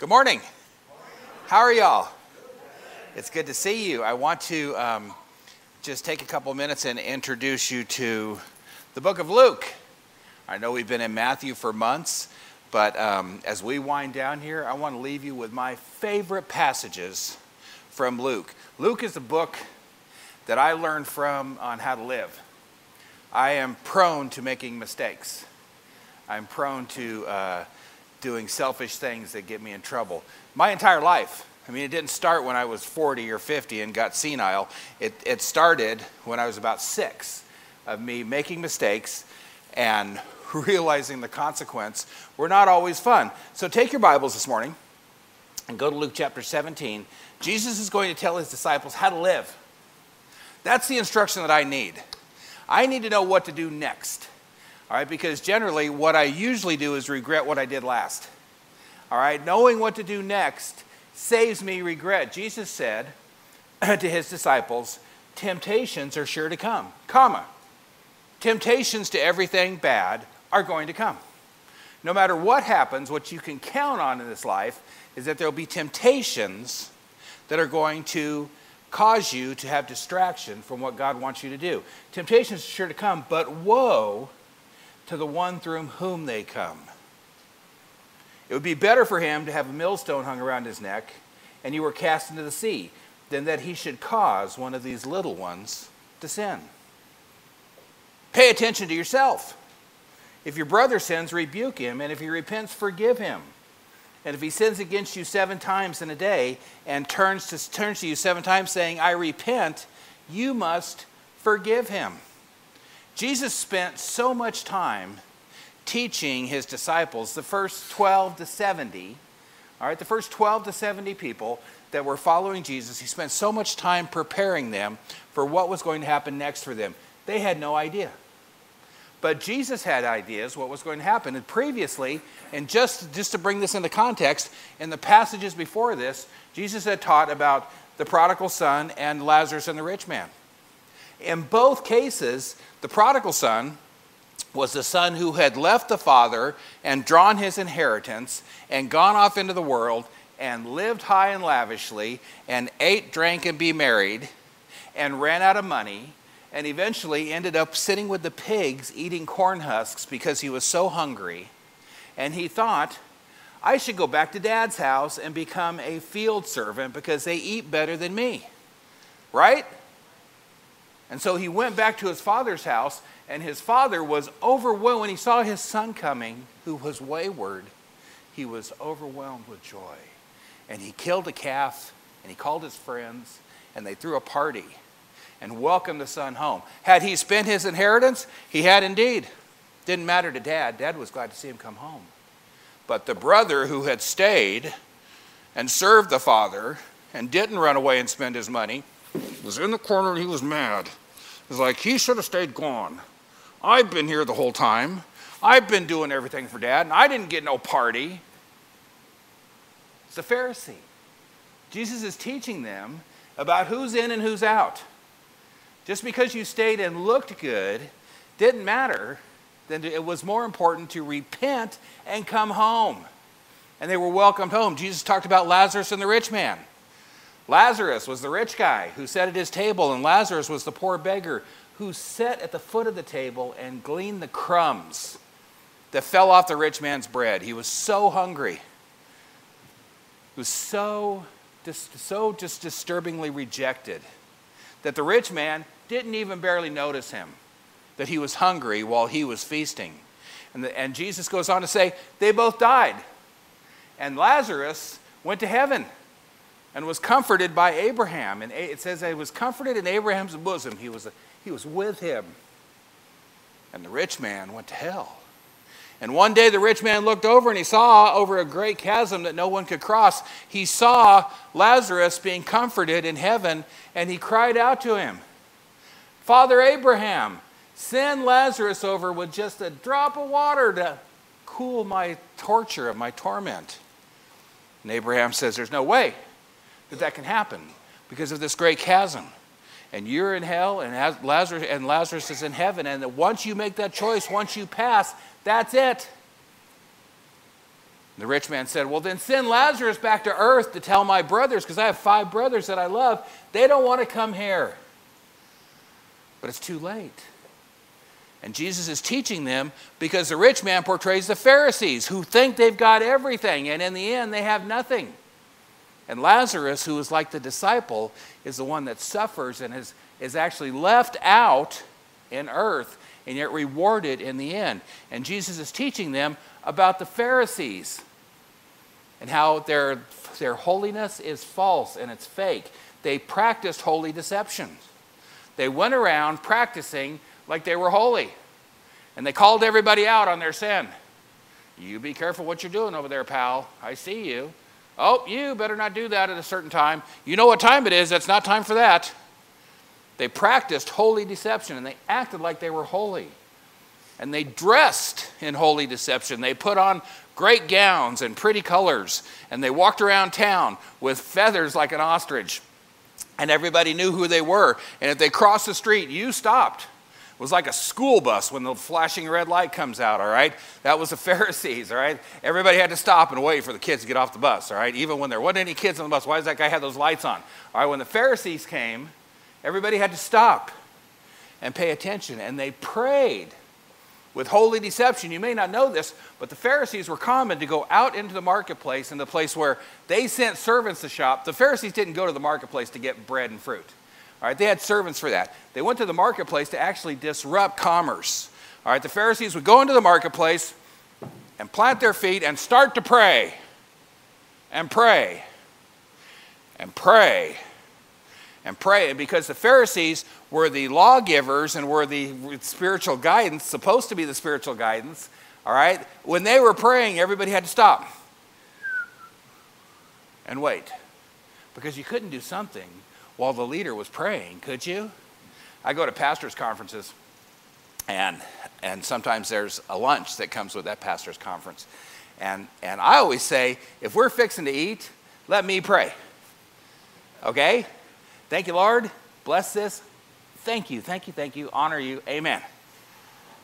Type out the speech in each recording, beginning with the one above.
Good morning. How are y'all? It's good to see you. I want to um, just take a couple minutes and introduce you to the book of Luke. I know we've been in Matthew for months, but um, as we wind down here, I want to leave you with my favorite passages from Luke. Luke is a book that I learned from on how to live. I am prone to making mistakes. I'm prone to uh, doing selfish things that get me in trouble. My entire life. I mean, it didn't start when I was 40 or 50 and got senile. It, it started when I was about six of me making mistakes and realizing the consequence were not always fun. So take your Bibles this morning and go to Luke chapter 17. Jesus is going to tell his disciples how to live. That's the instruction that I need. I need to know what to do next. All right, because generally what I usually do is regret what I did last. All right, knowing what to do next saves me regret. Jesus said to his disciples, temptations are sure to come, comma. Temptations to everything bad are going to come. No matter what happens, what you can count on in this life is that there'll be temptations that are going to cause you to have distraction from what God wants you to do. Temptations are sure to come, but woe to the one through whom they come. It would be better for him to have a millstone hung around his neck and you were cast into the sea than that he should cause one of these little ones to sin. Pay attention to yourself. If your brother sins, rebuke him, and if he repents, forgive him. And if he sins against you seven times in a day and turns to, turns to you seven times saying, I repent, you must forgive him. Jesus spent so much time teaching his disciples, the first 12 to 70, all right, the first 12 to 70 people that were following Jesus, he spent so much time preparing them for what was going to happen next for them. They had no idea. But Jesus had ideas what was going to happen. And previously, and just, just to bring this into context, in the passages before this, Jesus had taught about the prodigal son and Lazarus and the rich man. In both cases, the prodigal son was the son who had left the father and drawn his inheritance and gone off into the world and lived high and lavishly and ate, drank, and be married and ran out of money and eventually ended up sitting with the pigs eating corn husks because he was so hungry. And he thought, I should go back to dad's house and become a field servant because they eat better than me. Right? And so he went back to his father's house, and his father was overwhelmed. When he saw his son coming, who was wayward, he was overwhelmed with joy. And he killed a calf, and he called his friends, and they threw a party and welcomed the son home. Had he spent his inheritance? He had indeed. Didn't matter to dad. Dad was glad to see him come home. But the brother who had stayed and served the father and didn't run away and spend his money was in the corner and he was mad. It's like, he should have stayed gone. I've been here the whole time. I've been doing everything for dad, and I didn't get no party. It's a Pharisee. Jesus is teaching them about who's in and who's out. Just because you stayed and looked good didn't matter. Then it was more important to repent and come home. And they were welcomed home. Jesus talked about Lazarus and the rich man. Lazarus was the rich guy who sat at his table, and Lazarus was the poor beggar who sat at the foot of the table and gleaned the crumbs that fell off the rich man's bread. He was so hungry. He was so, so just disturbingly rejected that the rich man didn't even barely notice him, that he was hungry while he was feasting. And, the, and Jesus goes on to say, they both died. And Lazarus went to heaven and was comforted by Abraham. And it says he was comforted in Abraham's bosom. He was, he was with him. And the rich man went to hell. And one day the rich man looked over and he saw over a great chasm that no one could cross. He saw Lazarus being comforted in heaven and he cried out to him, Father Abraham, send Lazarus over with just a drop of water to cool my torture, of my torment. And Abraham says, There's no way that that can happen because of this great chasm. And you're in hell, and Lazarus, and Lazarus is in heaven. And once you make that choice, once you pass, that's it. the rich man said, Well, then send Lazarus back to earth to tell my brothers, because I have five brothers that I love. They don't want to come here. But it's too late. And Jesus is teaching them because the rich man portrays the Pharisees who think they've got everything, and in the end, they have nothing. And Lazarus, who is like the disciple, is the one that suffers and is, is actually left out in earth and yet rewarded in the end. And Jesus is teaching them about the Pharisees and how their, their holiness is false and it's fake. They practiced holy deception. They went around practicing like they were holy. And they called everybody out on their sin. You be careful what you're doing over there, pal. I see you. Oh, you better not do that at a certain time. You know what time it is. That's not time for that. They practiced holy deception and they acted like they were holy. And they dressed in holy deception. They put on great gowns and pretty colors. And they walked around town with feathers like an ostrich. And everybody knew who they were. And if they crossed the street, you stopped was like a school bus when the flashing red light comes out, all right? That was the Pharisees, all right? Everybody had to stop and wait for the kids to get off the bus, all right? Even when there wasn't any kids on the bus, why does that guy have those lights on? All right, when the Pharisees came, everybody had to stop and pay attention, and they prayed with holy deception. You may not know this, but the Pharisees were common to go out into the marketplace, in the place where they sent servants to shop. The Pharisees didn't go to the marketplace to get bread and fruit. All right, they had servants for that. They went to the marketplace to actually disrupt commerce. All right, the Pharisees would go into the marketplace and plant their feet and start to pray and pray and pray and pray. And because the Pharisees were the lawgivers and were the spiritual guidance, supposed to be the spiritual guidance, all right, when they were praying, everybody had to stop and wait because you couldn't do something while the leader was praying, could you? I go to pastors' conferences, and, and sometimes there's a lunch that comes with that pastor's conference. And, and I always say, if we're fixing to eat, let me pray. Okay? Thank you, Lord. Bless this. Thank you, thank you, thank you. Honor you. Amen.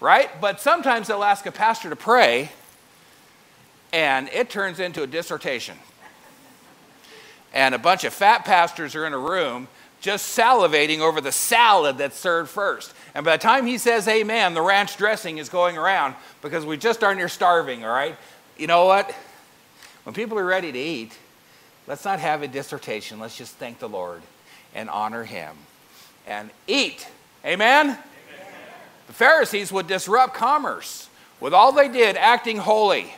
Right? But sometimes they'll ask a pastor to pray, and it turns into a dissertation and a bunch of fat pastors are in a room just salivating over the salad that's served first. And by the time he says amen, the ranch dressing is going around because we just aren't near starving, all right? You know what? When people are ready to eat, let's not have a dissertation. Let's just thank the Lord and honor him and eat. Amen? Amen? The Pharisees would disrupt commerce with all they did acting holy,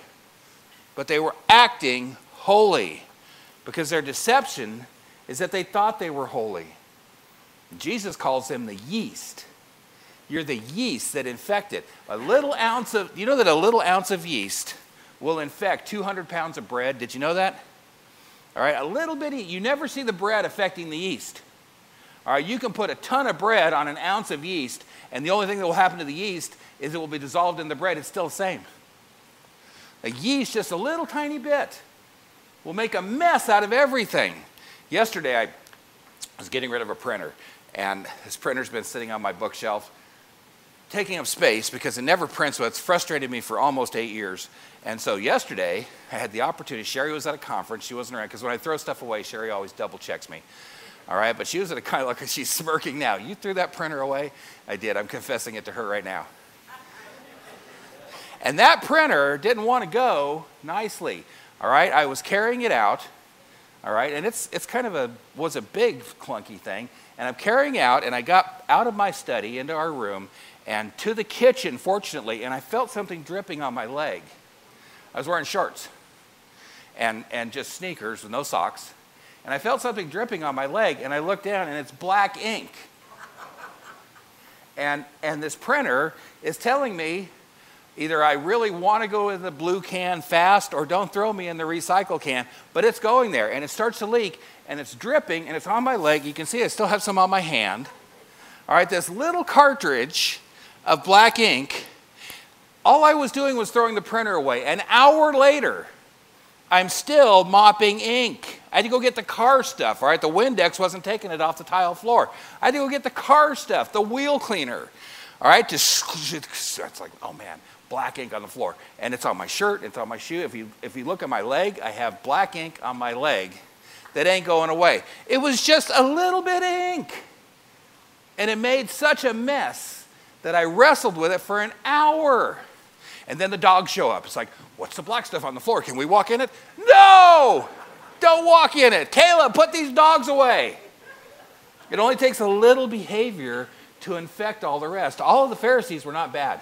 but they were acting holy because their deception is that they thought they were holy. Jesus calls them the yeast. You're the yeast that infected. A little ounce of, you know that a little ounce of yeast will infect 200 pounds of bread? Did you know that? All right, a little bitty, you never see the bread affecting the yeast. All right, you can put a ton of bread on an ounce of yeast, and the only thing that will happen to the yeast is it will be dissolved in the bread. It's still the same. A yeast, just a little tiny bit will make a mess out of everything. Yesterday, I was getting rid of a printer, and this printer's been sitting on my bookshelf, taking up space because it never prints, so it's frustrated me for almost eight years. And so yesterday, I had the opportunity. Sherry was at a conference. She wasn't around because when I throw stuff away, Sherry always double checks me. All right, but she was at a kind of she's smirking now. You threw that printer away? I did. I'm confessing it to her right now. And that printer didn't want to go nicely. All right, I was carrying it out. All right, and it's it's kind of a was a big clunky thing, and I'm carrying out, and I got out of my study into our room and to the kitchen, fortunately, and I felt something dripping on my leg. I was wearing shorts and and just sneakers with no socks, and I felt something dripping on my leg, and I looked down, and it's black ink. And and this printer is telling me Either I really want to go in the blue can fast or don't throw me in the recycle can, but it's going there and it starts to leak and it's dripping and it's on my leg. You can see I still have some on my hand. All right, this little cartridge of black ink, all I was doing was throwing the printer away. An hour later, I'm still mopping ink. I had to go get the car stuff, all right? The Windex wasn't taking it off the tile floor. I had to go get the car stuff, the wheel cleaner, all right? To, it's like, oh man, black ink on the floor. And it's on my shirt, it's on my shoe. If you, if you look at my leg, I have black ink on my leg that ain't going away. It was just a little bit of ink. And it made such a mess that I wrestled with it for an hour. And then the dogs show up. It's like, what's the black stuff on the floor? Can we walk in it? No! Don't walk in it. Caleb, put these dogs away. It only takes a little behavior to infect all the rest. All of the Pharisees were not bad.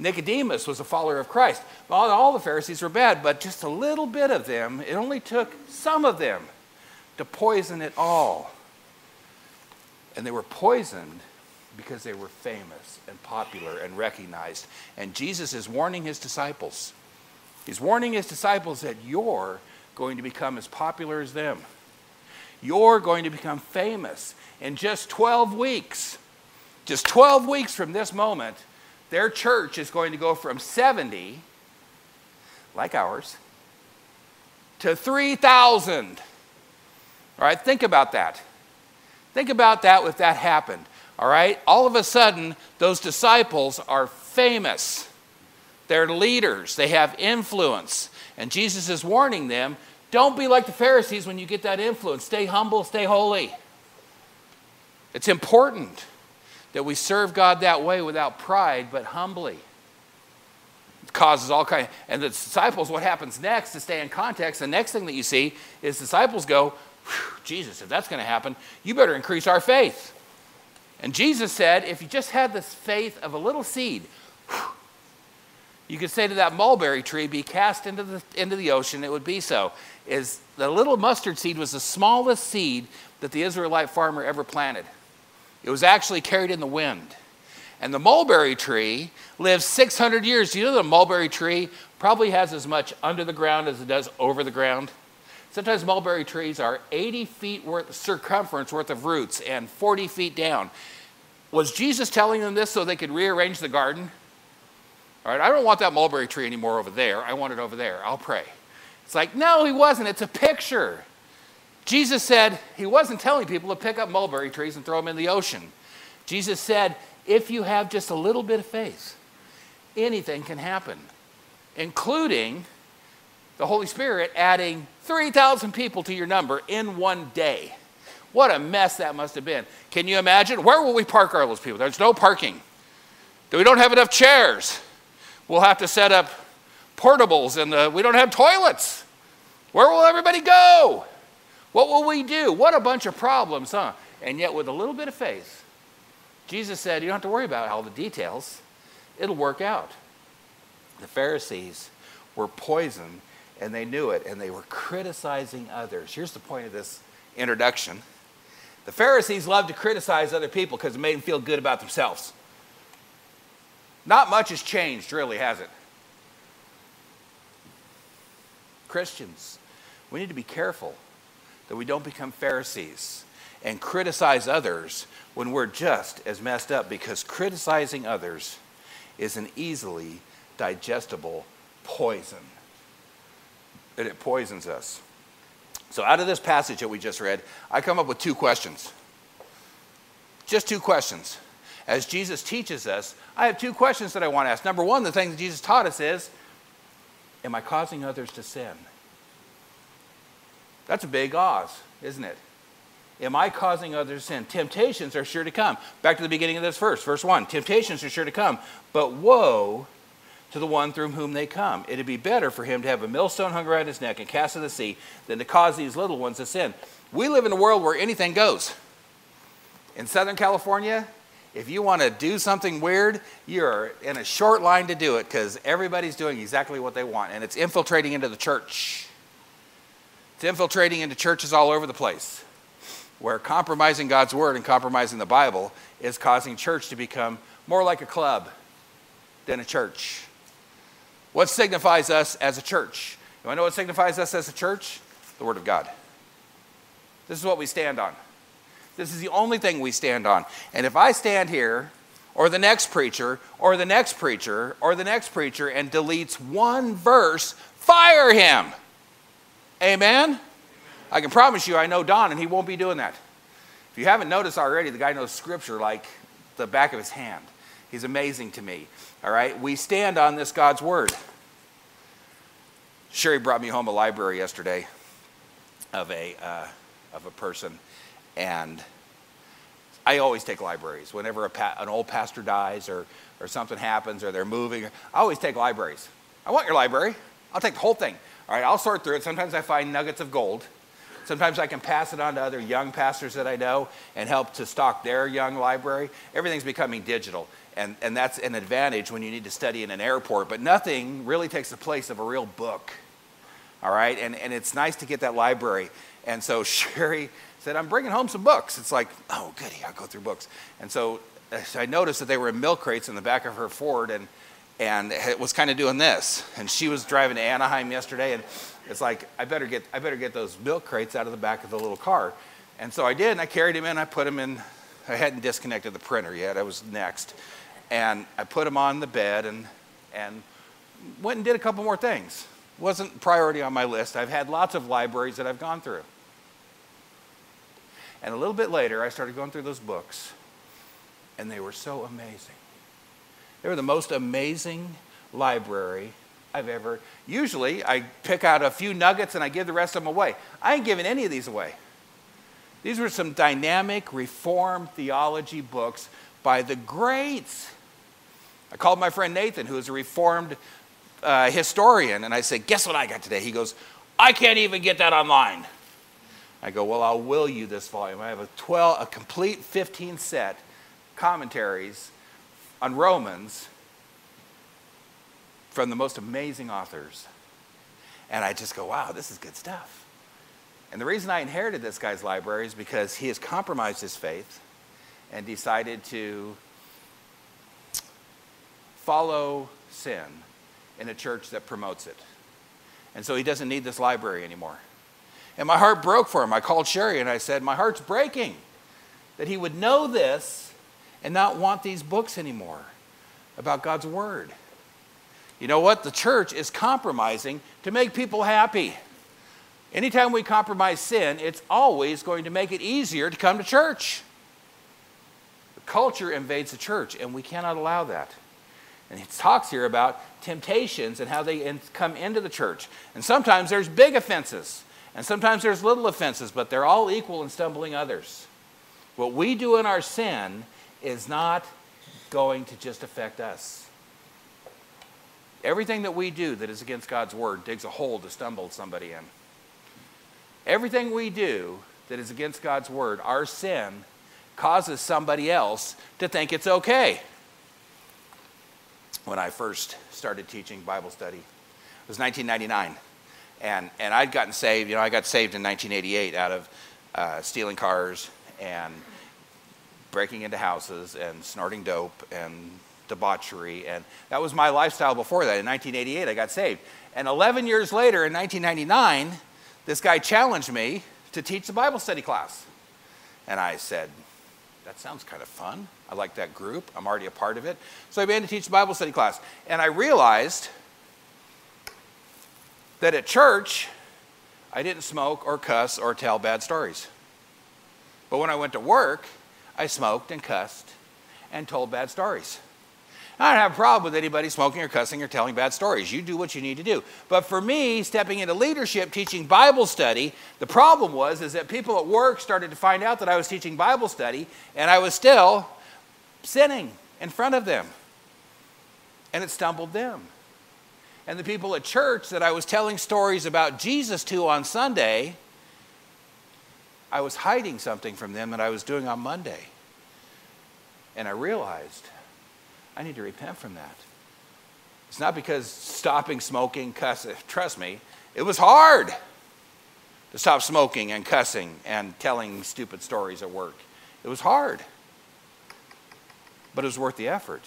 Nicodemus was a follower of Christ. All, all the Pharisees were bad, but just a little bit of them, it only took some of them to poison it all. And they were poisoned because they were famous and popular and recognized. And Jesus is warning his disciples. He's warning his disciples that you're going to become as popular as them. You're going to become famous in just 12 weeks. Just 12 weeks from this moment, their church is going to go from 70, like ours, to 3,000. All right, think about that. Think about that if that happened. All right, all of a sudden, those disciples are famous. They're leaders, they have influence. And Jesus is warning them don't be like the Pharisees when you get that influence. Stay humble, stay holy. It's important that we serve God that way without pride, but humbly. It causes all kind. Of, and the disciples, what happens next to stay in context? The next thing that you see is disciples go, Jesus, if that's going to happen, you better increase our faith. And Jesus said, if you just had this faith of a little seed, you could say to that mulberry tree, be cast into the, into the ocean, it would be so. Is the little mustard seed was the smallest seed that the Israelite farmer ever planted. It was actually carried in the wind. And the mulberry tree lives 600 years. You know the mulberry tree probably has as much under the ground as it does over the ground? Sometimes mulberry trees are 80 feet worth circumference worth of roots and 40 feet down. Was Jesus telling them this so they could rearrange the garden? All right, I don't want that mulberry tree anymore over there. I want it over there. I'll pray. It's like, no, he wasn't. It's a picture. Jesus said he wasn't telling people to pick up mulberry trees and throw them in the ocean. Jesus said, if you have just a little bit of faith, anything can happen, including the Holy Spirit adding 3,000 people to your number in one day. What a mess that must have been. Can you imagine? Where will we park all those people? There's no parking. We don't have enough chairs. We'll have to set up portables and we don't have toilets. Where will everybody go? What will we do? What a bunch of problems, huh? And yet, with a little bit of faith, Jesus said, You don't have to worry about all the details, it'll work out. The Pharisees were poisoned and they knew it and they were criticizing others. Here's the point of this introduction the Pharisees loved to criticize other people because it made them feel good about themselves. Not much has changed, really, has it? Christians, we need to be careful that we don't become Pharisees and criticize others when we're just as messed up because criticizing others is an easily digestible poison. And it poisons us. So, out of this passage that we just read, I come up with two questions. Just two questions as Jesus teaches us, I have two questions that I want to ask. Number one, the thing that Jesus taught us is Am I causing others to sin? That's a big Oz, isn't it? Am I causing others sin? Temptations are sure to come. Back to the beginning of this verse, verse 1. Temptations are sure to come, but woe to the one through whom they come. It'd be better for him to have a millstone hung around his neck and cast in the sea than to cause these little ones to sin. We live in a world where anything goes. In Southern California, if you want to do something weird, you're in a short line to do it because everybody's doing exactly what they want. And it's infiltrating into the church. It's infiltrating into churches all over the place where compromising God's word and compromising the Bible is causing church to become more like a club than a church. What signifies us as a church? You want to know what signifies us as a church? The Word of God. This is what we stand on. This is the only thing we stand on. And if I stand here, or the next preacher, or the next preacher, or the next preacher, and deletes one verse, fire him. Amen? I can promise you, I know Don, and he won't be doing that. If you haven't noticed already, the guy knows scripture like the back of his hand. He's amazing to me. All right? We stand on this God's word. Sherry brought me home a library yesterday of a, uh, of a person, and I always take libraries. Whenever pa- an old pastor dies or, or something happens or they're moving, I always take libraries. I want your library. I'll take the whole thing. All right, I'll sort through it. Sometimes I find nuggets of gold. Sometimes I can pass it on to other young pastors that I know and help to stock their young library. Everything's becoming digital, and, and that's an advantage when you need to study in an airport, but nothing really takes the place of a real book. All right, and, and it's nice to get that library. And so Sherry said, I'm bringing home some books. It's like, oh, goody, I'll go through books. And so uh, I noticed that they were in milk crates in the back of her Ford, and, and was kind of doing this. And she was driving to Anaheim yesterday, and it's like, I better get, I better get those milk crates out of the back of the little car. And so I did, and I carried him in, I put him in, I hadn't disconnected the printer yet, I was next. And I put him on the bed and, and went and did a couple more things. Wasn't priority on my list. I've had lots of libraries that I've gone through. And a little bit later, I started going through those books, and they were so amazing. They were the most amazing library I've ever. Usually, I pick out a few nuggets and I give the rest of them away. I ain't giving any of these away. These were some dynamic Reformed theology books by the greats. I called my friend Nathan, who is a Reformed uh, historian, and I said, Guess what I got today? He goes, I can't even get that online. I go, Well, I'll will you this volume. I have a 12, a complete 15 set commentaries on Romans from the most amazing authors. And I just go, wow, this is good stuff. And the reason I inherited this guy's library is because he has compromised his faith and decided to follow sin in a church that promotes it. And so he doesn't need this library anymore. And my heart broke for him. I called Sherry and I said, My heart's breaking that he would know this and not want these books anymore about God's Word. You know what? The church is compromising to make people happy. Anytime we compromise sin, it's always going to make it easier to come to church. The culture invades the church, and we cannot allow that. And he talks here about temptations and how they come into the church. And sometimes there's big offenses, and sometimes there's little offenses, but they're all equal in stumbling others. What we do in our sin is not going to just affect us. Everything that we do that is against God's word digs a hole to stumble somebody in. Everything we do that is against God's word, our sin, causes somebody else to think it's okay. When I first started teaching Bible study, it was 1999. And, and I'd gotten saved, you know, I got saved in 1988 out of uh, stealing cars and breaking into houses and snorting dope and debauchery. And that was my lifestyle before that. In 1988, I got saved. And 11 years later, in 1999, this guy challenged me to teach the Bible study class. And I said, that sounds kind of fun. I like that group. I'm already a part of it. So I began to teach the Bible study class. And I realized that at church, I didn't smoke or cuss or tell bad stories. But when I went to work, I smoked and cussed and told bad stories. I don't have a problem with anybody smoking or cussing or telling bad stories. You do what you need to do. But for me, stepping into leadership, teaching Bible study, the problem was is that people at work started to find out that I was teaching Bible study, and I was still sinning in front of them. And it stumbled them. And the people at church that I was telling stories about Jesus to on Sunday, I was hiding something from them that I was doing on Monday. And I realized I need to repent from that. It's not because stopping smoking, cussing, trust me, it was hard to stop smoking and cussing and telling stupid stories at work. It was hard, but it was worth the effort.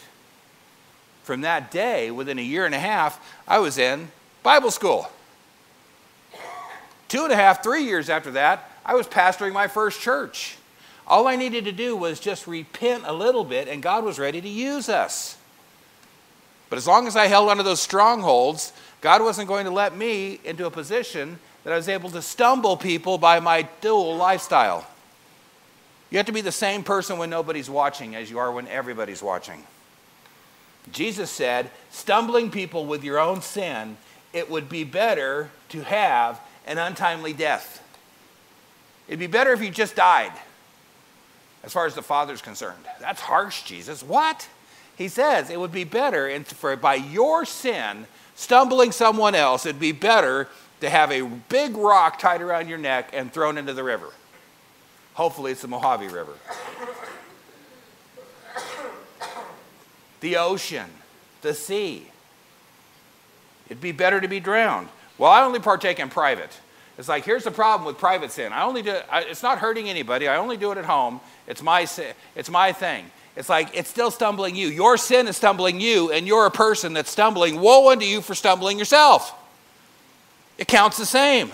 From that day, within a year and a half, I was in Bible school. Two and a half, three years after that, I was pastoring my first church. All I needed to do was just repent a little bit, and God was ready to use us. But as long as I held onto those strongholds, God wasn't going to let me into a position that I was able to stumble people by my dual lifestyle. You have to be the same person when nobody's watching as you are when everybody's watching. Jesus said, stumbling people with your own sin, it would be better to have an untimely death. It'd be better if you just died, as far as the Father's concerned. That's harsh, Jesus. What? He says it would be better for by your sin stumbling someone else, it'd be better to have a big rock tied around your neck and thrown into the river. Hopefully, it's the Mojave River. the ocean, the sea. It'd be better to be drowned. Well, I only partake in private. It's like, here's the problem with private sin. I only do it, it's not hurting anybody. I only do it at home. It's my, it's my thing. It's like, it's still stumbling you. Your sin is stumbling you, and you're a person that's stumbling. Woe unto you for stumbling yourself. It counts the same.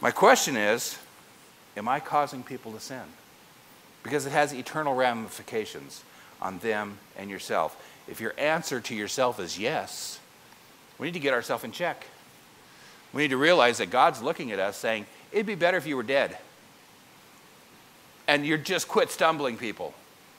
My question is, am I causing people to sin? Because it has eternal ramifications on them and yourself. If your answer to yourself is yes, we need to get ourselves in check. We need to realize that God's looking at us saying, It'd be better if you were dead. And you're just quit stumbling people.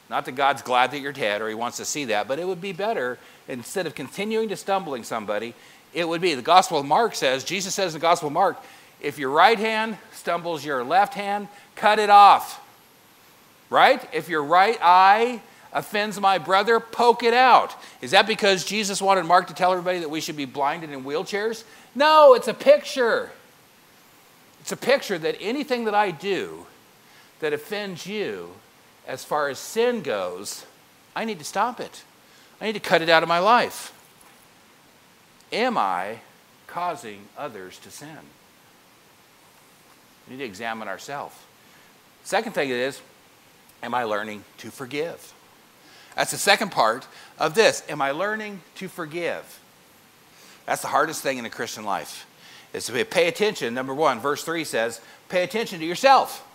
Not that God's glad that you're dead or he wants to see that, but it would be better instead of continuing to stumbling somebody, it would be the Gospel of Mark says, Jesus says in the Gospel of Mark, if your right hand stumbles your left hand, cut it off. Right? If your right eye offends my brother, poke it out. Is that because Jesus wanted Mark to tell everybody that we should be blinded in wheelchairs? No, it's a picture. It's a picture that anything that I do that offends you, as far as sin goes, I need to stop it. I need to cut it out of my life. Am I causing others to sin? We need to examine ourselves. Second thing is, am I learning to forgive? That's the second part of this. Am I learning to forgive? That's the hardest thing in a Christian life. Is to pay attention. Number one, verse 3 says, pay attention to yourself.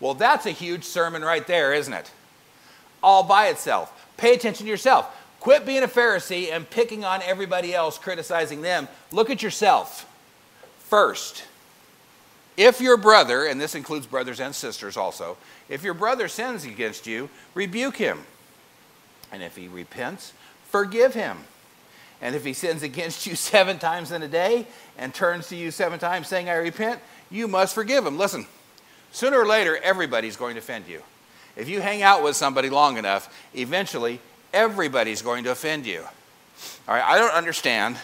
Well, that's a huge sermon right there, isn't it? All by itself. Pay attention to yourself. Quit being a Pharisee and picking on everybody else, criticizing them. Look at yourself first. If your brother, and this includes brothers and sisters also, if your brother sins against you, rebuke him. And if he repents, forgive him. And if he sins against you seven times in a day and turns to you seven times saying, I repent, you must forgive him. Listen, sooner or later, everybody's going to offend you. If you hang out with somebody long enough, eventually everybody's going to offend you. All right, I don't understand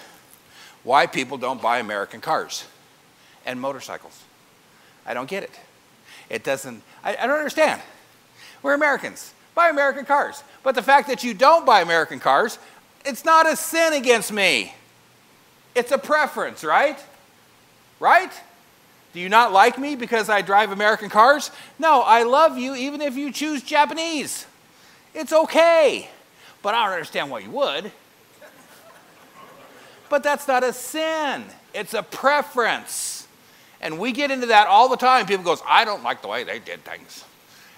why people don't buy American cars and motorcycles. I don't get it. It doesn't, I, I don't understand. We're Americans. Buy American cars. But the fact that you don't buy American cars, it's not a sin against me. It's a preference, right? Right? Do you not like me because I drive American cars? No, I love you even if you choose Japanese. It's okay. But I don't understand why you would. But that's not a sin. It's a preference. And we get into that all the time. People goes, "I don't like the way they did things."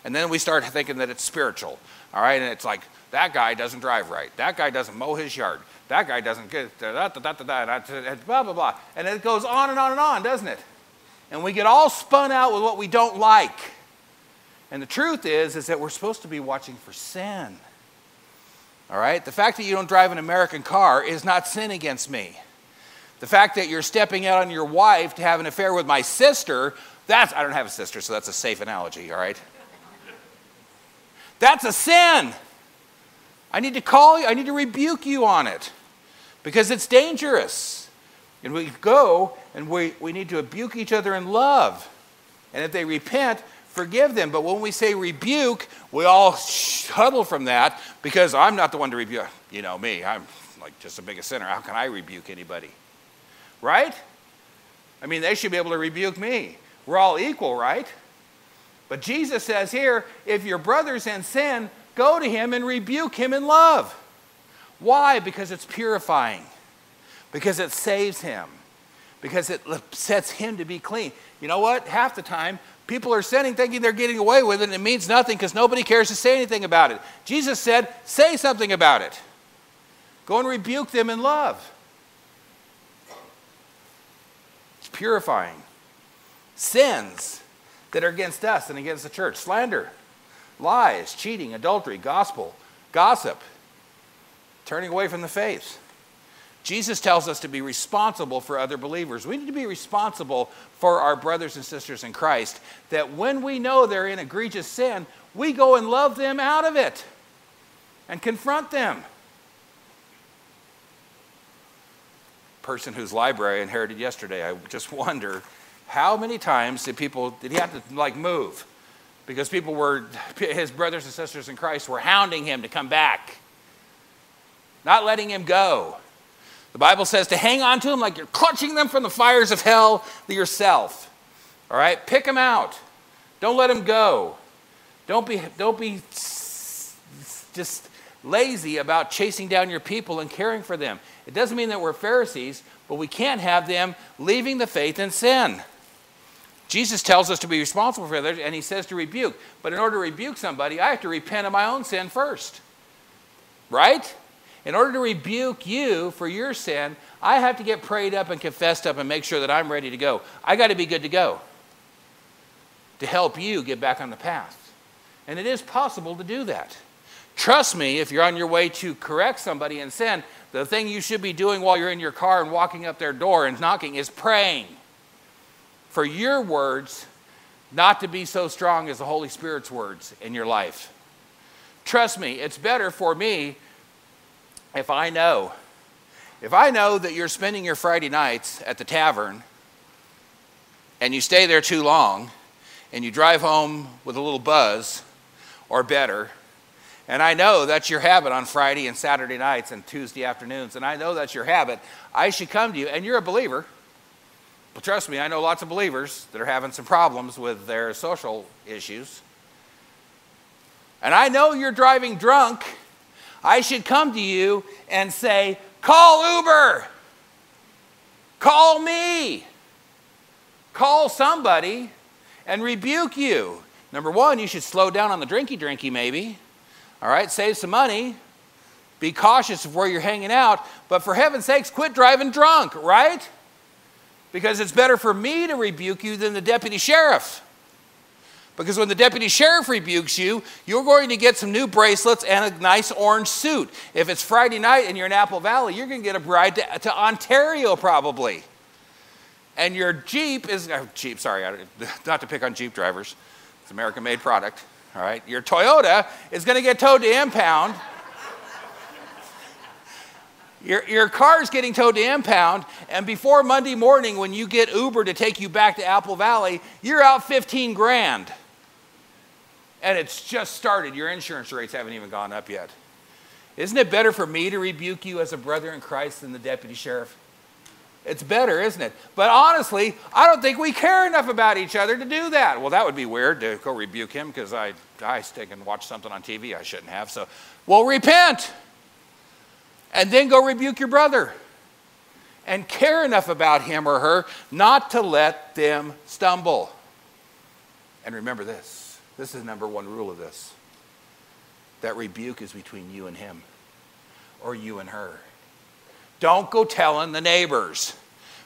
And then we start thinking that it's spiritual. All right, and it's like that guy doesn't drive right. That guy doesn't mow his yard. That guy doesn't get da, da, da, da, da, blah blah blah. And it goes on and on and on, doesn't it? And we get all spun out with what we don't like. And the truth is is that we're supposed to be watching for sin. All right? The fact that you don't drive an American car is not sin against me. The fact that you're stepping out on your wife to have an affair with my sister, that's I don't have a sister, so that's a safe analogy, all right? That's a sin. I need to call you, I need to rebuke you on it because it's dangerous. And we go and we, we need to rebuke each other in love. And if they repent, forgive them. But when we say rebuke, we all huddle from that because I'm not the one to rebuke. You know me, I'm like just a big sinner. How can I rebuke anybody? Right? I mean, they should be able to rebuke me. We're all equal, right? But Jesus says here if your brother's in sin, go to him and rebuke him in love. Why? Because it's purifying, because it saves him, because it sets him to be clean. You know what? Half the time, people are sinning thinking they're getting away with it, and it means nothing because nobody cares to say anything about it. Jesus said, say something about it. Go and rebuke them in love. It's purifying. Sins that are against us and against the church slander, lies, cheating, adultery, gospel, gossip, turning away from the faith. Jesus tells us to be responsible for other believers. We need to be responsible for our brothers and sisters in Christ, that when we know they're in egregious sin, we go and love them out of it and confront them. Person whose library I inherited yesterday, I just wonder how many times did people did he have to like move because people were his brothers and sisters in Christ were hounding him to come back, not letting him go. The Bible says to hang on to them like you're clutching them from the fires of hell yourself. All right, pick them out. Don't let them go. Don't be don't be just lazy about chasing down your people and caring for them. It doesn't mean that we're Pharisees, but we can't have them leaving the faith in sin. Jesus tells us to be responsible for others, and he says to rebuke. But in order to rebuke somebody, I have to repent of my own sin first. Right? In order to rebuke you for your sin, I have to get prayed up and confessed up and make sure that I'm ready to go. I got to be good to go to help you get back on the path. And it is possible to do that. Trust me, if you're on your way to correct somebody in sin, the thing you should be doing while you're in your car and walking up their door and knocking is praying for your words not to be so strong as the Holy Spirit's words in your life. Trust me, it's better for me if I know. If I know that you're spending your Friday nights at the tavern and you stay there too long and you drive home with a little buzz or better, and I know that's your habit on Friday and Saturday nights and Tuesday afternoons, and I know that's your habit. I should come to you, and you're a believer. But trust me, I know lots of believers that are having some problems with their social issues. And I know you're driving drunk. I should come to you and say, Call Uber. Call me. Call somebody and rebuke you. Number one, you should slow down on the drinky drinky, maybe. All right, save some money. Be cautious of where you're hanging out. But for heaven's sakes, quit driving drunk, right? Because it's better for me to rebuke you than the deputy sheriff. Because when the deputy sheriff rebukes you, you're going to get some new bracelets and a nice orange suit. If it's Friday night and you're in Apple Valley, you're going to get a ride to, to Ontario probably. And your Jeep is, uh, Jeep, sorry, not to pick on Jeep drivers, it's American made product. All right, your Toyota is going to get towed to impound. Your, your is getting towed to impound, and before Monday morning, when you get Uber to take you back to Apple Valley, you're out 15 grand. And it's just started. Your insurance rates haven't even gone up yet. Isn't it better for me to rebuke you as a brother in Christ than the deputy sheriff? It's better, isn't it? But honestly, I don't think we care enough about each other to do that. Well, that would be weird to go rebuke him because I, I stick and watch something on TV I shouldn't have. So, well, repent and then go rebuke your brother and care enough about him or her not to let them stumble. And remember this this is number one rule of this that rebuke is between you and him or you and her. Don't go telling the neighbors.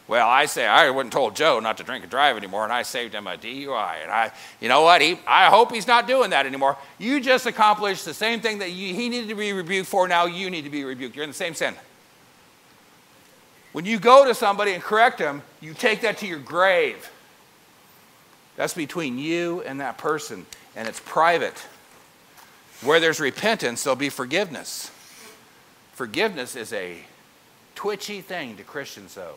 Well, I say I wouldn't told Joe not to drink and drive anymore, and I saved him a DUI. And I, you know what? He, I hope he's not doing that anymore. You just accomplished the same thing that you, he needed to be rebuked for. Now you need to be rebuked. You're in the same sin. When you go to somebody and correct them, you take that to your grave. That's between you and that person, and it's private. Where there's repentance, there'll be forgiveness. Forgiveness is a twitchy thing to Christians, though,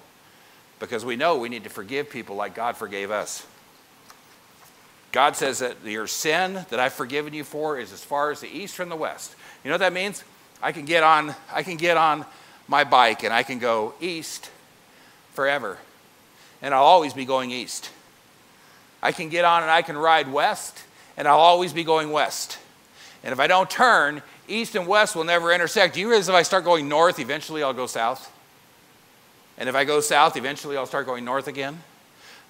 because we know we need to forgive people like God forgave us. God says that your sin that I've forgiven you for is as far as the east from the west. You know what that means? I can get on, I can get on my bike and I can go east forever. And I'll always be going east. I can get on and I can ride west and I'll always be going west. And if I don't turn, east and west will never intersect. Do you realize if I start going north, eventually I'll go south? And if I go south, eventually I'll start going north again?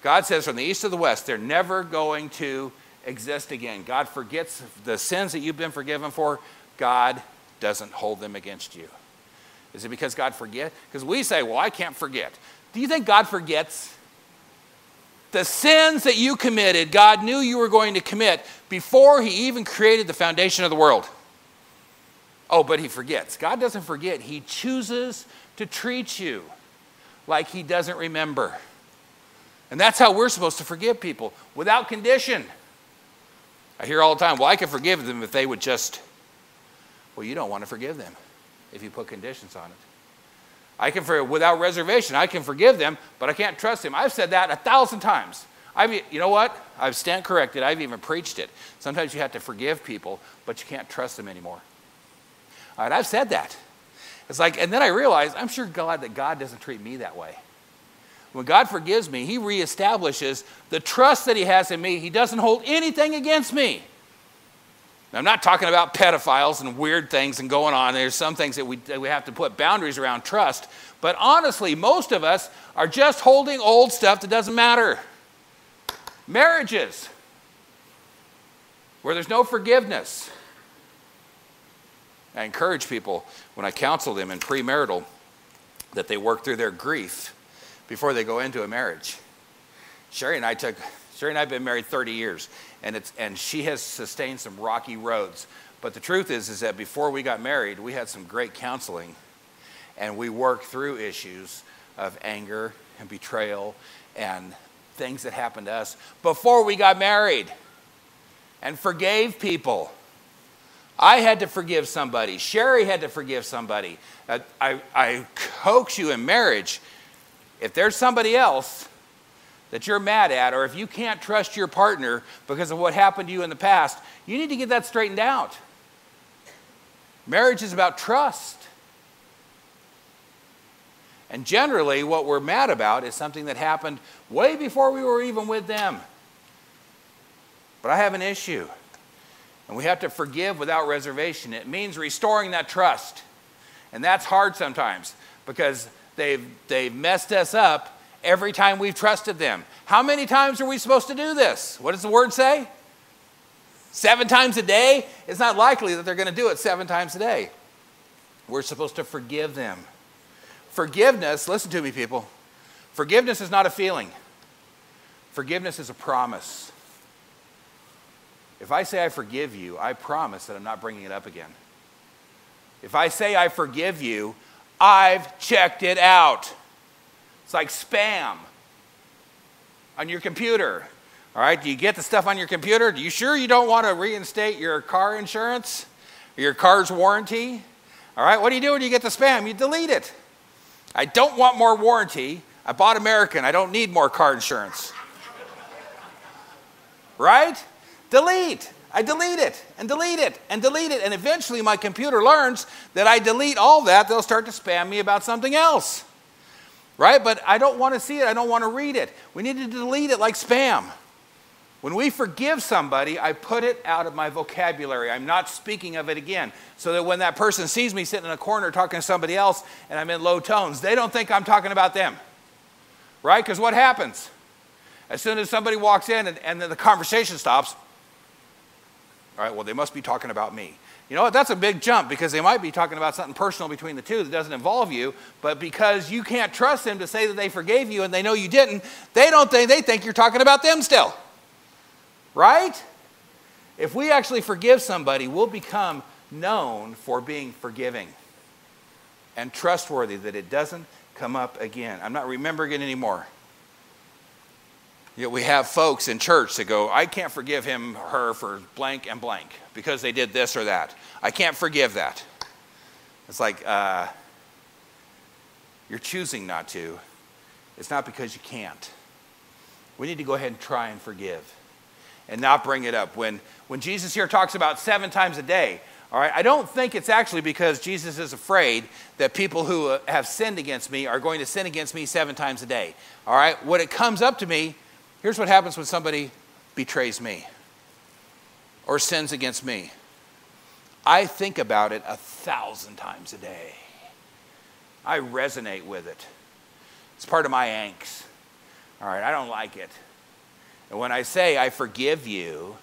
God says from the east to the west, they're never going to exist again. God forgets the sins that you've been forgiven for. God doesn't hold them against you. Is it because God forget? Because we say, well, I can't forget. Do you think God forgets? The sins that you committed, God knew you were going to commit before He even created the foundation of the world. Oh, but he forgets. God doesn't forget, he chooses to treat you like he doesn't remember. And that's how we're supposed to forgive people without condition. I hear all the time, well, I can forgive them if they would just. Well, you don't want to forgive them if you put conditions on it. I can, forgive without reservation, I can forgive them, but I can't trust them. I've said that a thousand times. I've, you know what? I've stand corrected. I've even preached it. Sometimes you have to forgive people, but you can't trust them anymore. All right, I've said that. It's like, and then I realized, I'm sure God that God doesn't treat me that way. When God forgives me, He reestablishes the trust that He has in me. He doesn't hold anything against me. Now, I'm not talking about pedophiles and weird things and going on. There's some things that we, that we have to put boundaries around trust. But honestly, most of us are just holding old stuff that doesn't matter. Marriages, where there's no forgiveness. I encourage people when I counsel them in premarital that they work through their grief before they go into a marriage. Sherry and I took, Sherry and I have been married 30 years, and, it's, and she has sustained some rocky roads. But the truth is, is that before we got married, we had some great counseling, and we worked through issues of anger and betrayal and things that happened to us before we got married and forgave people. I had to forgive somebody. Sherry had to forgive somebody. I, I, I coax you in marriage. If there's somebody else that you're mad at, or if you can't trust your partner because of what happened to you in the past, you need to get that straightened out. Marriage is about trust. And generally, what we're mad about is something that happened way before we were even with them. But I have an issue. And we have to forgive without reservation. It means restoring that trust. And that's hard sometimes because they've, they've messed us up every time we've trusted them. How many times are we supposed to do this? What does the word say? Seven times a day? It's not likely that they're going to do it seven times a day. We're supposed to forgive them. Forgiveness, listen to me, people. Forgiveness is not a feeling, forgiveness is a promise. If I say I forgive you, I promise that I'm not bringing it up again. If I say I forgive you, I've checked it out. It's like spam on your computer. All right, do you get the stuff on your computer? Are you sure you don't want to reinstate your car insurance or your car's warranty? All right, what do you do when you get the spam? You delete it. I don't want more warranty. I bought American. I don't need more car insurance. right? Delete. I delete it and delete it and delete it. And eventually my computer learns that I delete all that, they'll start to spam me about something else. Right? But I don't want to see it. I don't want to read it. We need to delete it like spam. When we forgive somebody, I put it out of my vocabulary. I'm not speaking of it again. So that when that person sees me sitting in a corner talking to somebody else and I'm in low tones, they don't think I'm talking about them. Right? Because what happens? As soon as somebody walks in and, and then the conversation stops, all right, well, they must be talking about me. You know what? That's a big jump because they might be talking about something personal between the two that doesn't involve you, but because you can't trust them to say that they forgave you and they know you didn't, they don't think they think you're talking about them still. Right? If we actually forgive somebody, we'll become known for being forgiving and trustworthy that it doesn't come up again. I'm not remembering it anymore. Yet we have folks in church that go, I can't forgive him, or her for blank and blank because they did this or that. I can't forgive that. It's like, uh, you're choosing not to. It's not because you can't. We need to go ahead and try and forgive and not bring it up. When, when Jesus here talks about seven times a day, all right, I don't think it's actually because Jesus is afraid that people who have sinned against me are going to sin against me seven times a day. All right, what it comes up to me, Here's what happens when somebody betrays me or sins against me I think about it a thousand times a day. I resonate with it. It's part of my angst. All right, I don't like it. And when I say I forgive you,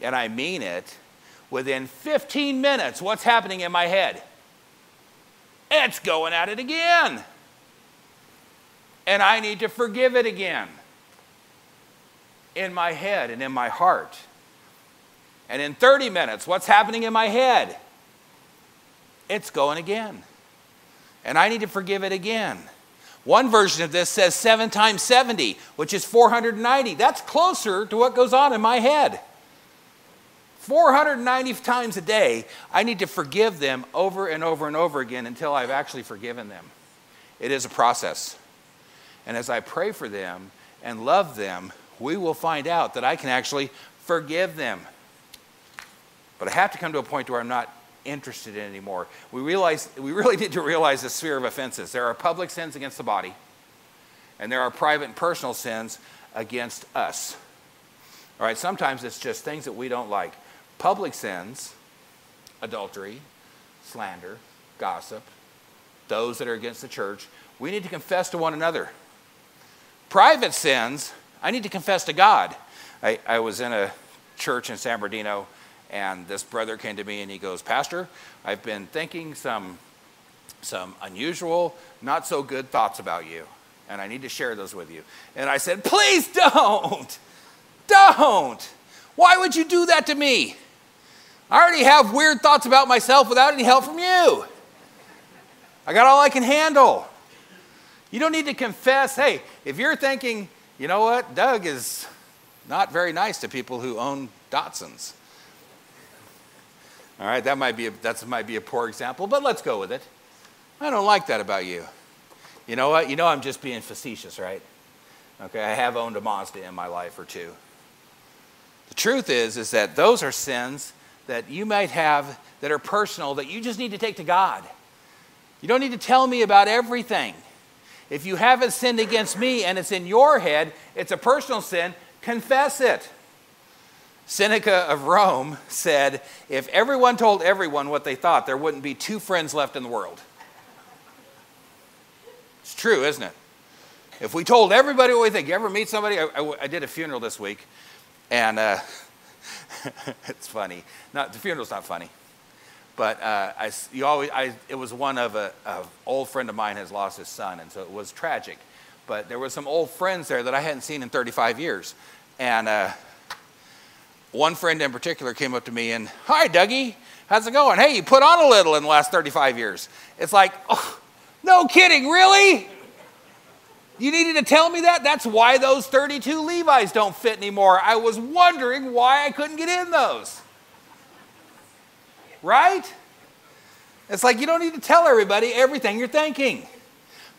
and I mean it, within 15 minutes, what's happening in my head? It's going at it again. And I need to forgive it again in my head and in my heart. And in 30 minutes, what's happening in my head? it's going again. And I need to forgive it again. One version of this says 7 times 70, which is 490. That's closer to what goes on in my head. 490 times a day, I need to forgive them over and over and over again until I've actually forgiven them. It is a process. And as I pray for them and love them, we will find out that I can actually forgive them. But I have to come to a point where I'm not interested in anymore. We realize we really need to realize the sphere of offenses. There are public sins against the body, and there are private and personal sins against us. All right, sometimes it's just things that we don't like. Public sins, adultery, slander, gossip, those that are against the church, we need to confess to one another. Private sins, I need to confess to God. I, I was in a church in San Bernardino, and this brother came to me and he goes, Pastor, I've been thinking some, some unusual, not so good thoughts about you, and I need to share those with you. And I said, Please don't! Don't! Why would you do that to me? I already have weird thoughts about myself without any help from you. I got all I can handle. You don't need to confess. Hey, if you're thinking, you know what, Doug is not very nice to people who own Datsuns. All right, that might be a, that might be a poor example, but let's go with it. I don't like that about you. You know what? You know I'm just being facetious, right? Okay, I have owned a Mazda in my life or two. The truth is, is that those are sins that you might have that are personal that you just need to take to God. You don't need to tell me about everything. If you haven't sinned against me and it's in your head, it's a personal sin, confess it. Seneca of Rome said, if everyone told everyone what they thought, there wouldn't be two friends left in the world. It's true, isn't it? If we told everybody what we think, you ever meet somebody? I, I, I did a funeral this week, and uh, it's funny. Not the funeral's not funny, but uh, I, you always, I, it was one of a, old friend of mine has lost his son, and so it was tragic. But there were some old friends there that I hadn't seen in 35 years, and uh, one friend in particular came up to me and, Hi, Dougie, how's it going? Hey, you put on a little in the last 35 years. It's like, oh, no kidding, really? You needed to tell me that? That's why those 32 Levi's don't fit anymore. I was wondering why I couldn't get in those. Right? It's like you don't need to tell everybody everything you're thinking.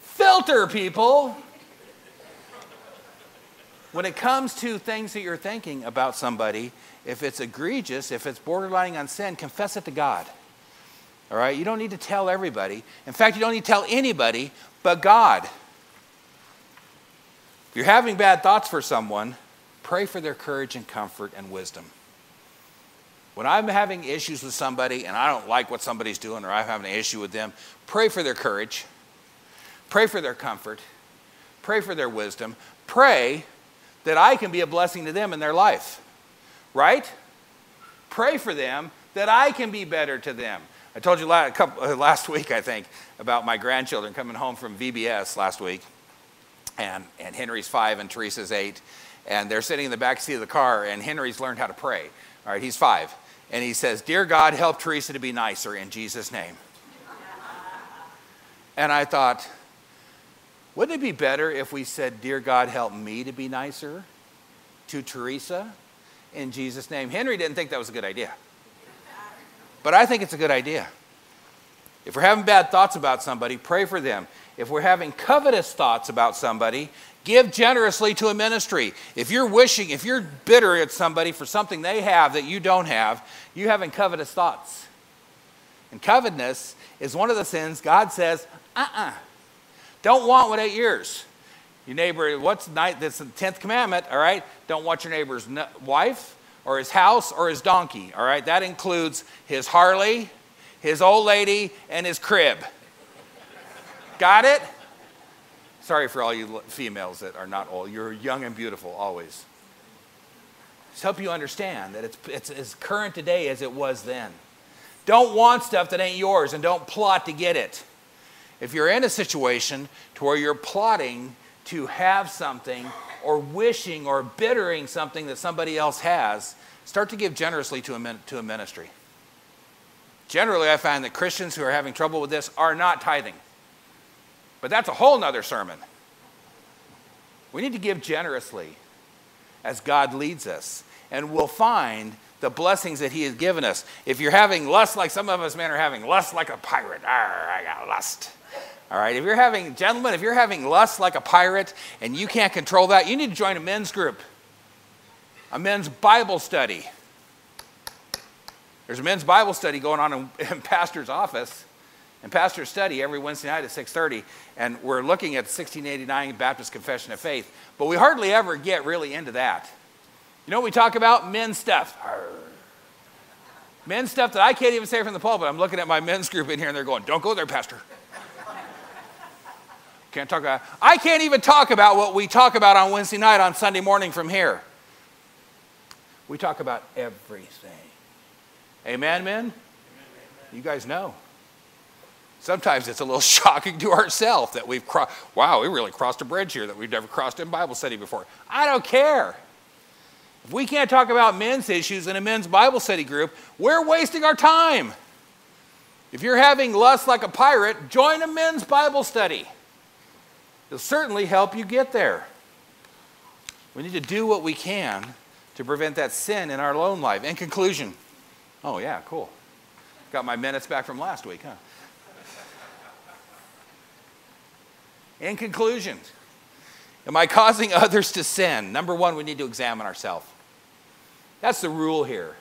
Filter, people. When it comes to things that you're thinking about somebody, if it's egregious, if it's borderlining on sin, confess it to God. All right? You don't need to tell everybody. In fact, you don't need to tell anybody but God. If you're having bad thoughts for someone, pray for their courage and comfort and wisdom. When I'm having issues with somebody and I don't like what somebody's doing or I'm having an issue with them, pray for their courage, pray for their comfort, pray for their wisdom, pray that I can be a blessing to them in their life. Right? Pray for them that I can be better to them. I told you uh, last week, I think, about my grandchildren coming home from VBS last week. And, and Henry's five and Teresa's eight. And they're sitting in the back seat of the car, and Henry's learned how to pray. All right, he's five. And he says, Dear God, help Teresa to be nicer in Jesus' name. and I thought, wouldn't it be better if we said, Dear God, help me to be nicer to Teresa in Jesus' name? Henry didn't think that was a good idea. But I think it's a good idea. If we're having bad thoughts about somebody, pray for them. If we're having covetous thoughts about somebody, give generously to a ministry. If you're wishing, if you're bitter at somebody for something they have that you don't have, you having covetous thoughts. And covetousness is one of the sins God says, uh uh-uh, uh don't want what ain't yours. Your neighbor, what's night? That's the tenth commandment. All right, don't want your neighbor's wife or his house or his donkey. All right, that includes his Harley, his old lady, and his crib. Got it? Sorry for all you females that are not old. You're young and beautiful always. Just help you understand that it's, it's as current today as it was then. Don't want stuff that ain't yours and don't plot to get it. If you're in a situation to where you're plotting to have something or wishing or bittering something that somebody else has, start to give generously to a, to a ministry. Generally, I find that Christians who are having trouble with this are not tithing. But that's a whole nother sermon. We need to give generously as God leads us, and we'll find the blessings that He has given us. If you're having lust like some of us men are having, lust like a pirate, Arr, I got lust. All right, if you're having, gentlemen, if you're having lust like a pirate and you can't control that, you need to join a men's group, a men's Bible study. There's a men's Bible study going on in, in pastor's office and pastor study every Wednesday night at 6:30, and we're looking at the 1689 Baptist Confession of Faith. But we hardly ever get really into that. You know what we talk about? Men's stuff. Men's stuff that I can't even say from the pulpit. I'm looking at my men's group in here, and they're going, "Don't go there, pastor." Can't talk about. I can't even talk about what we talk about on Wednesday night on Sunday morning from here. We talk about everything. Amen, men. You guys know. Sometimes it's a little shocking to ourselves that we've crossed, wow, we really crossed a bridge here that we've never crossed in Bible study before. I don't care. If we can't talk about men's issues in a men's Bible study group, we're wasting our time. If you're having lust like a pirate, join a men's Bible study. It'll certainly help you get there. We need to do what we can to prevent that sin in our lone life. In conclusion, oh, yeah, cool. Got my minutes back from last week, huh? In conclusion, am I causing others to sin? Number one, we need to examine ourselves. That's the rule here.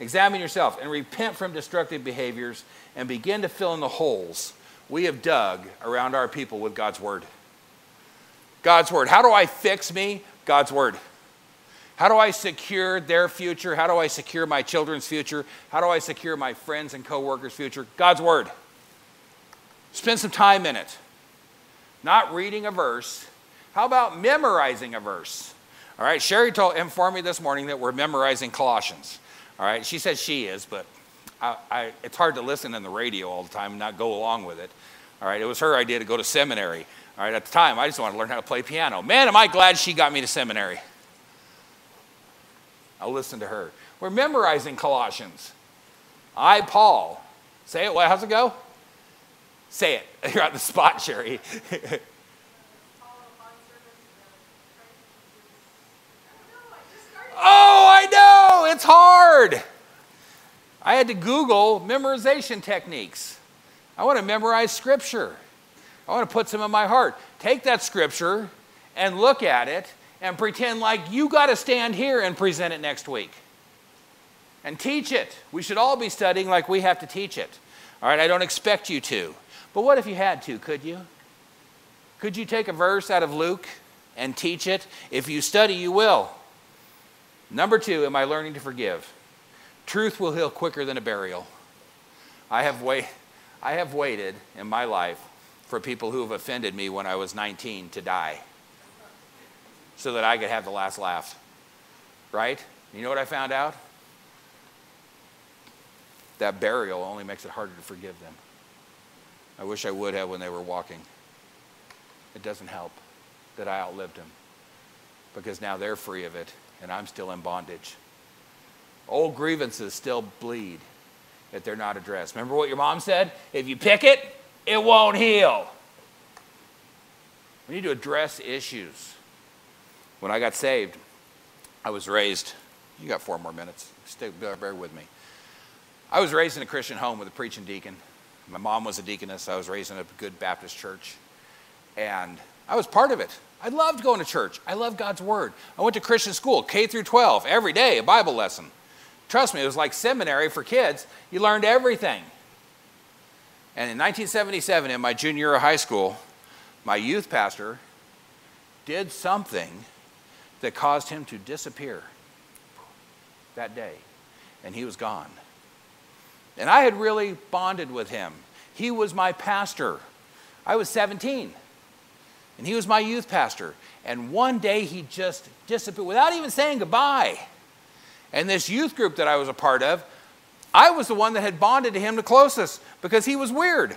Examine yourself and repent from destructive behaviors and begin to fill in the holes we have dug around our people with God's Word. God's Word. How do I fix me? God's Word. How do I secure their future? How do I secure my children's future? How do I secure my friends and coworkers' future? God's Word. Spend some time in it not reading a verse. How about memorizing a verse? All right, Sherry told, informed me this morning that we're memorizing Colossians. All right, she says she is, but I, I, it's hard to listen in the radio all the time and not go along with it. All right, it was her idea to go to seminary. All right, at the time, I just wanted to learn how to play piano. Man, am I glad she got me to seminary. I'll listen to her. We're memorizing Colossians. I, Paul. Say it. Well, how's it go? Say it. You're on the spot, Sherry. oh, I know. It's hard. I had to Google memorization techniques. I want to memorize scripture. I want to put some in my heart. Take that scripture and look at it and pretend like you got to stand here and present it next week. And teach it. We should all be studying like we have to teach it. All right, I don't expect you to. But what if you had to? Could you? Could you take a verse out of Luke and teach it? If you study, you will. Number two, am I learning to forgive? Truth will heal quicker than a burial. I have, wait, I have waited in my life for people who have offended me when I was 19 to die so that I could have the last laugh. Right? You know what I found out? That burial only makes it harder to forgive them. I wish I would have when they were walking. It doesn't help that I outlived them because now they're free of it and I'm still in bondage. Old grievances still bleed if they're not addressed. Remember what your mom said? If you pick it, it won't heal. We need to address issues. When I got saved, I was raised, you got four more minutes, stay, bear with me. I was raised in a Christian home with a preaching deacon. My mom was a deaconess. I was raised in a good Baptist church. And I was part of it. I loved going to church. I loved God's Word. I went to Christian school, K through 12, every day, a Bible lesson. Trust me, it was like seminary for kids. You learned everything. And in 1977, in my junior year of high school, my youth pastor did something that caused him to disappear that day. And he was gone. And I had really bonded with him. He was my pastor. I was 17, and he was my youth pastor. And one day he just disappeared without even saying goodbye. And this youth group that I was a part of, I was the one that had bonded to him the closest because he was weird.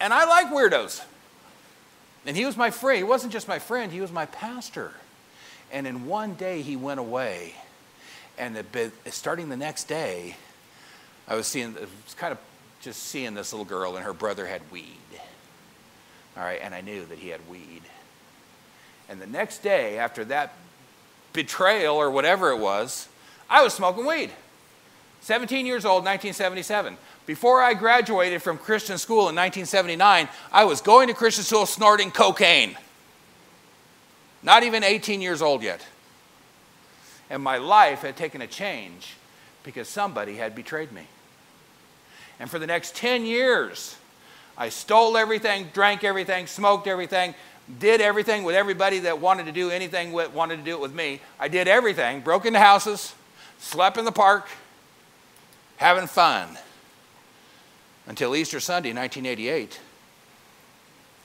And I like weirdos. And he was my friend. He wasn't just my friend, he was my pastor. And in one day he went away. And starting the next day, I was seeing, was kind of just seeing this little girl, and her brother had weed. All right, and I knew that he had weed. And the next day, after that betrayal or whatever it was, I was smoking weed. 17 years old, 1977. Before I graduated from Christian school in 1979, I was going to Christian school snorting cocaine. Not even 18 years old yet. And my life had taken a change because somebody had betrayed me. And for the next 10 years, I stole everything, drank everything, smoked everything, did everything with everybody that wanted to do anything with, wanted to do it with me. I did everything, broke into houses, slept in the park, having fun. Until Easter Sunday, 1988,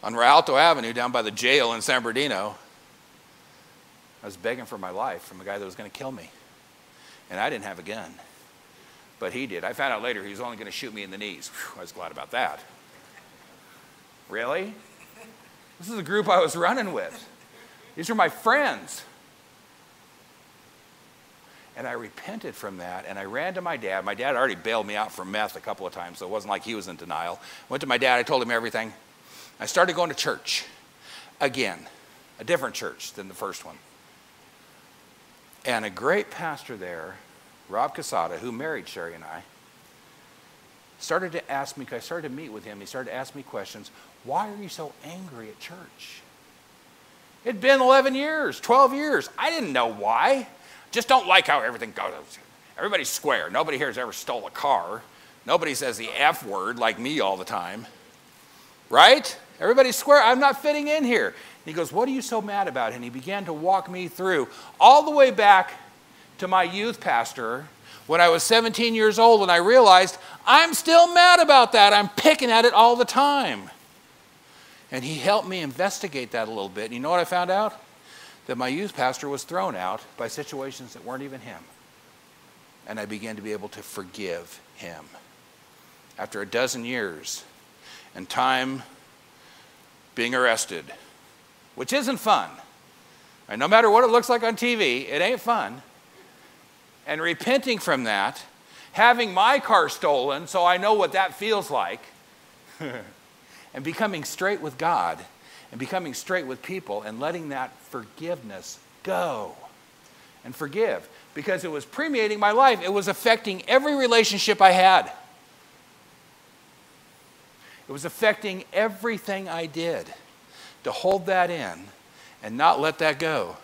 on Rialto Avenue down by the jail in San Bernardino, I was begging for my life from a guy that was going to kill me. And I didn't have a gun but he did. I found out later he was only going to shoot me in the knees. Whew, I was glad about that. Really? This is the group I was running with. These are my friends. And I repented from that and I ran to my dad. My dad already bailed me out from meth a couple of times, so it wasn't like he was in denial. Went to my dad, I told him everything. I started going to church again, a different church than the first one. And a great pastor there Rob Casada, who married Sherry and I, started to ask me, I started to meet with him, he started to ask me questions. Why are you so angry at church? It'd been 11 years, 12 years. I didn't know why. Just don't like how everything goes. Everybody's square. Nobody here has ever stole a car. Nobody says the F word like me all the time. Right? Everybody's square. I'm not fitting in here. And he goes, What are you so mad about? And he began to walk me through all the way back to my youth pastor when I was 17 years old and I realized I'm still mad about that. I'm picking at it all the time. And he helped me investigate that a little bit. And you know what I found out? That my youth pastor was thrown out by situations that weren't even him. And I began to be able to forgive him. After a dozen years and time being arrested, which isn't fun. And no matter what it looks like on TV, it ain't fun and repenting from that, having my car stolen so I know what that feels like, and becoming straight with God and becoming straight with people and letting that forgiveness go and forgive because it was permeating my life. It was affecting every relationship I had. It was affecting everything I did to hold that in and not let that go.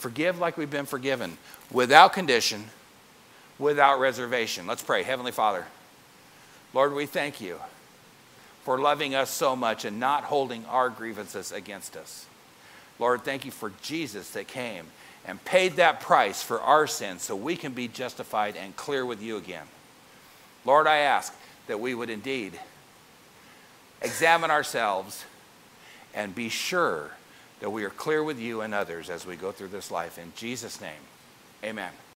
Forgive like we've been forgiven without condition, without reservation. Let's pray. Heavenly Father, Lord, we thank you for loving us so much and not holding our grievances against us. Lord, thank you for Jesus that came and paid that price for our sins so we can be justified and clear with you again. Lord, I ask that we would indeed examine ourselves and be sure that we are clear with you and others as we go through this life. In Jesus' name. Amen.